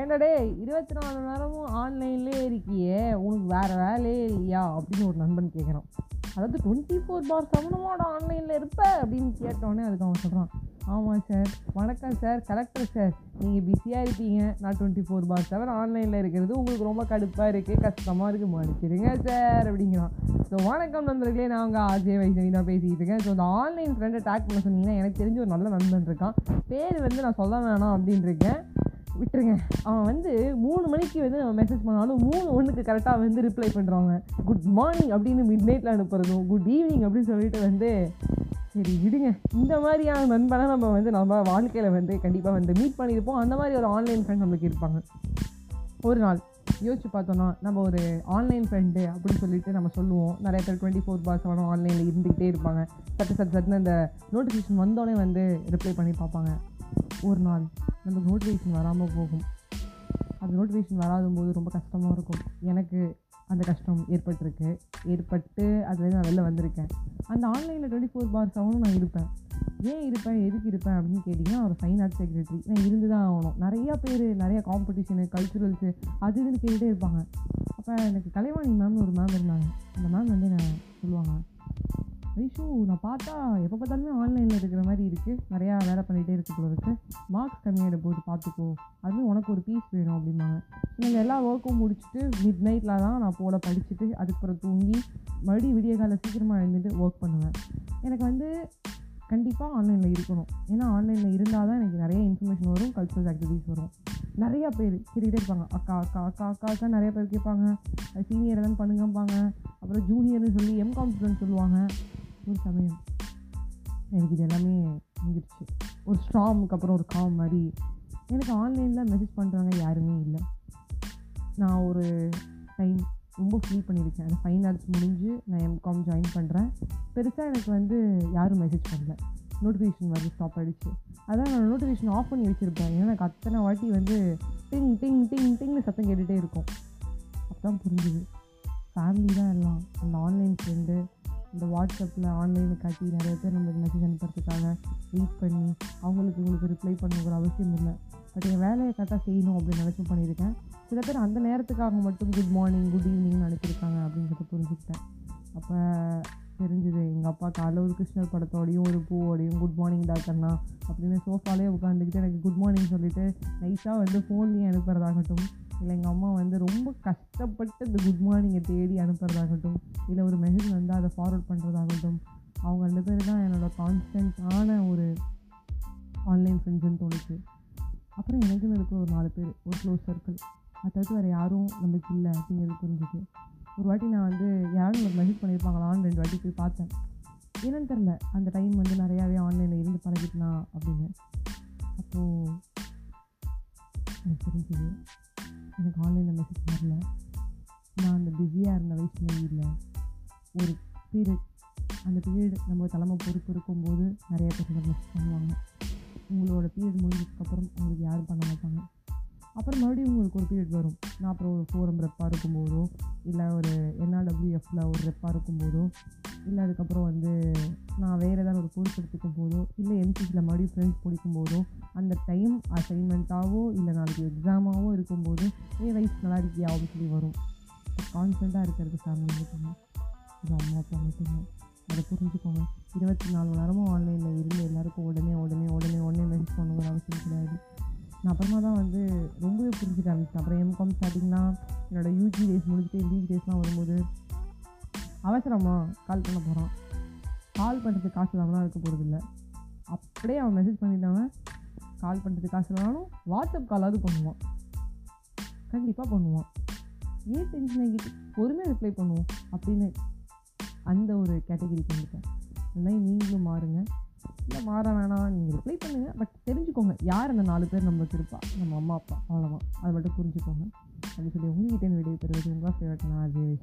ஏன்டா டேய் இருபத்தி நாலு மணி நேரமும் ஆன்லைன்லேயே இருக்கியே உனக்கு வேறு வேலையே இல்லையா? அப்படின்னு ஒரு நண்பன் கேட்குறான் அதாவது டுவெண்ட்டி ஃபோர் பார் செவனுமோட ஆன்லைனில் இருப்ப? அப்படின்னு கேட்டோடனே அதுக்கு அவன் சொல்கிறான் ஆமாம் சார் வணக்கம் சார் கலெக்டர் சார் நீங்கள் பிஸியாக இருப்பீங்க. நான் டுவெண்ட்டி ஃபோர் பார் செவன் ஆன்லைனில் இருக்கிறது உங்களுக்கு ரொம்ப கடுப்பாக இருக்குது கஷ்டமாக இருக்குது மன்னிச்சிடுங்க சார் அப்படிங்கிறான். ஸோ வணக்கம் நண்பர்களே. நான் உங்கள் ஆர்ஜே வைஷ்ணவி தான் பேசிகிட்டு இருக்கேன். ஸோ இந்த ஆன்லைன் ஃப்ரெண்டை டேக் பண்ண சொன்னீங்கன்னா எனக்கு தெரிஞ்ச ஒரு நல்ல நண்பன் இருக்கான். பேர் வந்து நான் சொல்ல வேணாம் அப்படின்னு இருக்கேன். விட்டுருங்க. அவன் வந்து மூணு மணிக்கு வந்து நம்ம மெசேஜ் பண்ணாலும் மூணு ஒன்றுக்கு கரெக்டாக வந்து ரிப்ளை பண்ணுறவங்க குட் மார்னிங் அப்படின்னு மிட் நைட்டில் அனுப்புறதும் குட் ஈவினிங் அப்படின்னு சொல்லிட்டு வந்து சரி விடுங்க. இந்த மாதிரியான நண்பனை நம்ம வந்து நம்ம வாழ்க்கையில் வந்து கண்டிப்பாக வந்து மீட் பண்ணியிருப்போம். அந்த மாதிரி ஒரு ஆன்லைன் ஃப்ரெண்ட் நம்மளுக்கு இருப்பாங்க. ஒரு நாள் யோசிச்சு பார்த்தோன்னா நம்ம ஒரு ஆன்லைன் ஃப்ரெண்டு அப்படின்னு சொல்லிட்டு நம்ம சொல்லுவோம். நிறைய பேர் டுவெண்ட்டி ஃபோர் பார் செவனும் ஆன்லைனில் இருந்துக்கிட்டே இருப்பாங்க. சட்டு சட்டு சட்டுன்னு அந்த நோட்டிஃபிகேஷன் வந்தோடனே வந்து ரிப்ளை பண்ணி பார்ப்பாங்க. ஒரு நாள் நம்ம நோட்டிஃபிகேஷன் வராமல் போகும். அந்த நோட்டிஃபிகேஷன் வராத போது ரொம்ப கஷ்டமாக இருக்கும். எனக்கு அந்த கஷ்டம் ஏற்பட்டிருக்கு. ஏற்பட்டு அதுலேருந்து நான் வெளில வந்திருக்கேன். அந்த ஆன்லைனில் டுவெண்ட்டி ஃபோர் பார் செவனும் நான் இருப்பேன். ஏன் இருப்பேன்? எதுக்கு இருப்பேன்? அப்படின்னு கேட்டிங்கன்னா ஒரு ஃபைன் ஆர்ட்ஸ் செக்ரட்டரி நான் இருந்து தான் ஆகணும். நிறையா பேர் நிறையா காம்படிஷனு கல்ச்சுரல்ஸு அது இதுன்னு கேட்டுகிட்டே இருப்பாங்க. அப்போ எனக்கு கலைவாணி மேம்னு ஒரு மேம் இருந்தாங்க. அந்த மேம் வந்து நான் சொல்லுவாங்க? ஐஷு நான் பார்த்தா எப்போ பார்த்தாலுமே ஆன்லைனில் இருக்கிற மாதிரி இருக்குது நிறையா வேலை பண்ணிகிட்டே இருக்கு போல இருக்குது மார்க்ஸ் கம்மியாகிட போது பார்த்துக்கோ. அதுவும் உனக்கு ஒரு பீஸ் வேணும் அப்படிம்பாங்க. நீங்கள் எல்லா ஒர்க்கும் முடிச்சுட்டு மிட் நைட்டில் தான் நான் போல படிச்சுட்டு அதுக்கப்புறம் தூங்கி மறுபடியும் விடிய காலை சீக்கிரமாக எழுந்துட்டு ஒர்க் பண்ணுவேன். எனக்கு வந்து கண்டிப்பாக ஆன்லைனில் இருக்கணும். ஏன்னா ஆன்லைனில் இருந்தால் தான் எனக்கு நிறைய இன்ஃபர்மேஷன் வரும் கல்ச்சுரல் ஆக்டிவிட்டிஸ் வரும். நிறையா பேர் கேட்டுக்கிட்டே இருப்பாங்க. அக்கா அக்கா அக்கா அக்கா அக்கா நிறைய பேர் கேட்பாங்க. சீனியர் எல்லாம் பண்ணுங்கம்பாங்க. அப்புறம் ஜூனியர்னு சொல்லி எம்காம் ஸ்டூடெண்ட் சொல்லுவாங்க. ஒரு சமயம். எனக்கு இது எல்லாமே முடிஞ்சிருச்சு ஒரு ஸ்ட்ராமுக்கு அப்புறம் ஒரு காம் மாதிரி. எனக்கு ஆன்லைனில் மெசேஜ் பண்ணுறாங்க யாருமே இல்லை. நான் ஒரு டைம் ரொம்ப ஃபீல் பண்ணியிருக்கேன் அந்த ஃபைன் ஆர்ட்ஸ் முடிஞ்சு நான் எம்காம் ஜாயின் பண்ணுறேன் பெருசாக எனக்கு வந்து யாரும் மெசேஜ் பண்ணல. நோட்டிஃபிகேஷன் வந்து ஸ்டாப் ஆகிடுச்சு அதான் நான் நோட்டிஃபிகேஷன் ஆஃப் பண்ணி வச்சுருப்பேன். ஏன்னா எனக்கு அத்தனை வாட்டி வந்து டிங் டிங் டிங் டிங்னு சத்தம் கேட்டுகிட்டே இருக்கும். அப்போ தான் புரிஞ்சுது. ஃபேமிலி தான் எல்லாம். அந்த ஆன்லைன் ஃப்ரெண்டு இந்த வாட்ஸ்அப்பில் ஆன்லைனில் காட்டி நிறைய பேர் நம்மளுக்கு மெசேஜ் அனுப்புறதுக்காக வெயிட் பண்ணி அவங்களுக்கு உங்களுக்கு ரிப்ளை பண்ணணுங்கிற அவசியம் இல்லை. பட் என் வேலையை கரெக்டாக செய்யணும் அப்படின்னு நினச்சி பண்ணியிருக்கேன். சில பேர் அந்த நேரத்துக்காக மட்டும் குட் மார்னிங் குட் ஈவினிங் அனுப்பியிருக்காங்க அப்படிங்கிறத புரிஞ்சுக்கிட்டேன். அப்போ தெரிஞ்சுது எங்கள் அப்பா காலைல ஒரு கிருஷ்ணர் படத்தோடையும் ஒரு பூவோடையும் குட் மார்னிங் டாக்டர்னா அப்படின்னு சோஃபாலே உட்காந்துக்கிட்டு எனக்கு குட் மார்னிங் சொல்லிவிட்டு நைஸாக வந்து ஃபோன்லேயும் அனுப்புகிறதாகட்டும் இல்லை எங்கள் அம்மா வந்து ரொம்ப கஷ்டப்பட்டு இந்த குட் மார்னிங்கை தேடி அனுப்புகிறதாகட்டும் இல்லை ஒரு மெசேஜ் வந்து அதை ஃபார்வர்ட் பண்ணுறதாகட்டும் அவங்க ரெண்டு பேர் தான் என்னோடய கான்ஸ்டன்ட்டான ஒரு ஆன்லைன் ஃப்ரெண்ட்ஸ்னு தோணுச்சு. அப்புறம் எனக்குன்னு இருக்க ஒரு நாலு பேர் ஒரு க்ளோஸ் சர்க்கிள் அதை தவிர்த்து வேறு யாரும் நம்மளுக்கு இல்லை அப்படிங்கிறது புரிஞ்சுது. ஒரு வாட்டி நான் வந்து யாரும் எனக்கு மெசேஜ் பண்ணியிருப்பாங்களான்னு ரெண்டு வாட்டி போய் பார்த்தேன். என்னன்னு தெரில அந்த டைம் வந்து நிறையாவே ஆன்லைனில் இருந்து பழகிட்டனா அப்படின்னு. அப்போது எனக்கு தெரிஞ்சுது எனக்கு ஆன்லைனில் மெசேஜ் வரல. நான் அந்த பிஸியாக இருந்த வயசுல இல்லை. ஒரு பீரியட் அந்த பீரியட் நம்ம தலைமை பொறுப்பு இருக்கும்போது நிறைய பேர் மெசேஜ் பண்ணுவாங்க. உங்களோட பீரியட் முடிஞ்சதுக்கப்புறம் உங்களுக்கு யாரும் பண்ண மாட்டாங்க. அப்புறம் மறுபடியும் உங்களுக்கு ஒரு பீரியட் வரும். நான் அப்புறம் ஒரு ஃபோரம் ரெப்பாக இருக்கும்போதோ இல்லை ஒரு என்ஆர்டபிள்யூஎஃப்பில் ஒரு ரெப்பாக இருக்கும்போதோ இல்லை அதுக்கப்புறம் வந்து நான் வேறு ஏதாவது ஒரு கோர்ஸ் எடுத்துக்கும் போதோ இல்லை எம்சிசியில் மறுபடியும் ஃப்ரெண்ட்ஸ் பிடிக்கும் போதோ அந்த டைம் அசைன்மெண்ட்டாகவோ இல்லை நாளைக்கு எக்ஸாமாகவோ இருக்கும்போது ஏ வயசு நல்லா இருக்கியா? அப்படின்னு சொல்லி வரும். கான்ஸ்டண்ட்டாக இருக்கிறது ஃபேமிலி மட்டும்தான் இது அம்மா அப்பா மட்டும்தான். அதை புரிஞ்சுக்கோங்க. இருபத்தி நாலு மணி நேரமும் ஆன்லைனில் இருந்து எல்லாருக்கும் உடனே உடனே உடனே உடனே மெசேஜ் பண்ணுங்கிற அவசியம் கிடையாது. நான் அப்புறமா தான் வந்து ரொம்பவே புரிஞ்சுக்க ஆரம்பிச்சேன் அப்புறம் எம்காம் ஸ்டார்டிங்லாம் என்னோடய யூஜி டேஸ் முடிச்சுட்டு எம்பிஜி டேஸ்லாம் வரும்போது அவசரமாக கால் பண்ண போகிறான் கால் பண்ணுறதுக்கு காசு இல்லாமலாம் இருக்க போகிறது இல்லை அப்படியே அவன் மெசேஜ் பண்ணிட்டாங்க கால் பண்ணுறதுக்கு காசு இல்லைனாலும் வாட்ஸ்அப் காலாவது பண்ணுவான். கண்டிப்பாக பண்ணுவான். ஏன் டென்ஷன் ஆகிட்டு பொறுமையாக ரிப்ளை பண்ணுவோம் அப்படின்னு அந்த ஒரு கேட்டகரிக்கு வந்துட்டேன். அதனால் நீங்களும் மாறுங்க. இல்லை மாற வேணாம். நீங்கள் ரிப்ளை பண்ணுங்கள் பட் தெரிஞ்சுக்கோங்க யார் அந்த நாலு பேர் நம்மளுக்கு இருப்பா நம்ம அம்மா அப்பா அவ்வளோதான் அதை மட்டும் புரிஞ்சுக்கோங்க. அப்படின்னு சொல்லி உங்கள்கிட்ட விடைபெறுவது உங்கள் ஃபேவரட் நான் அஜய்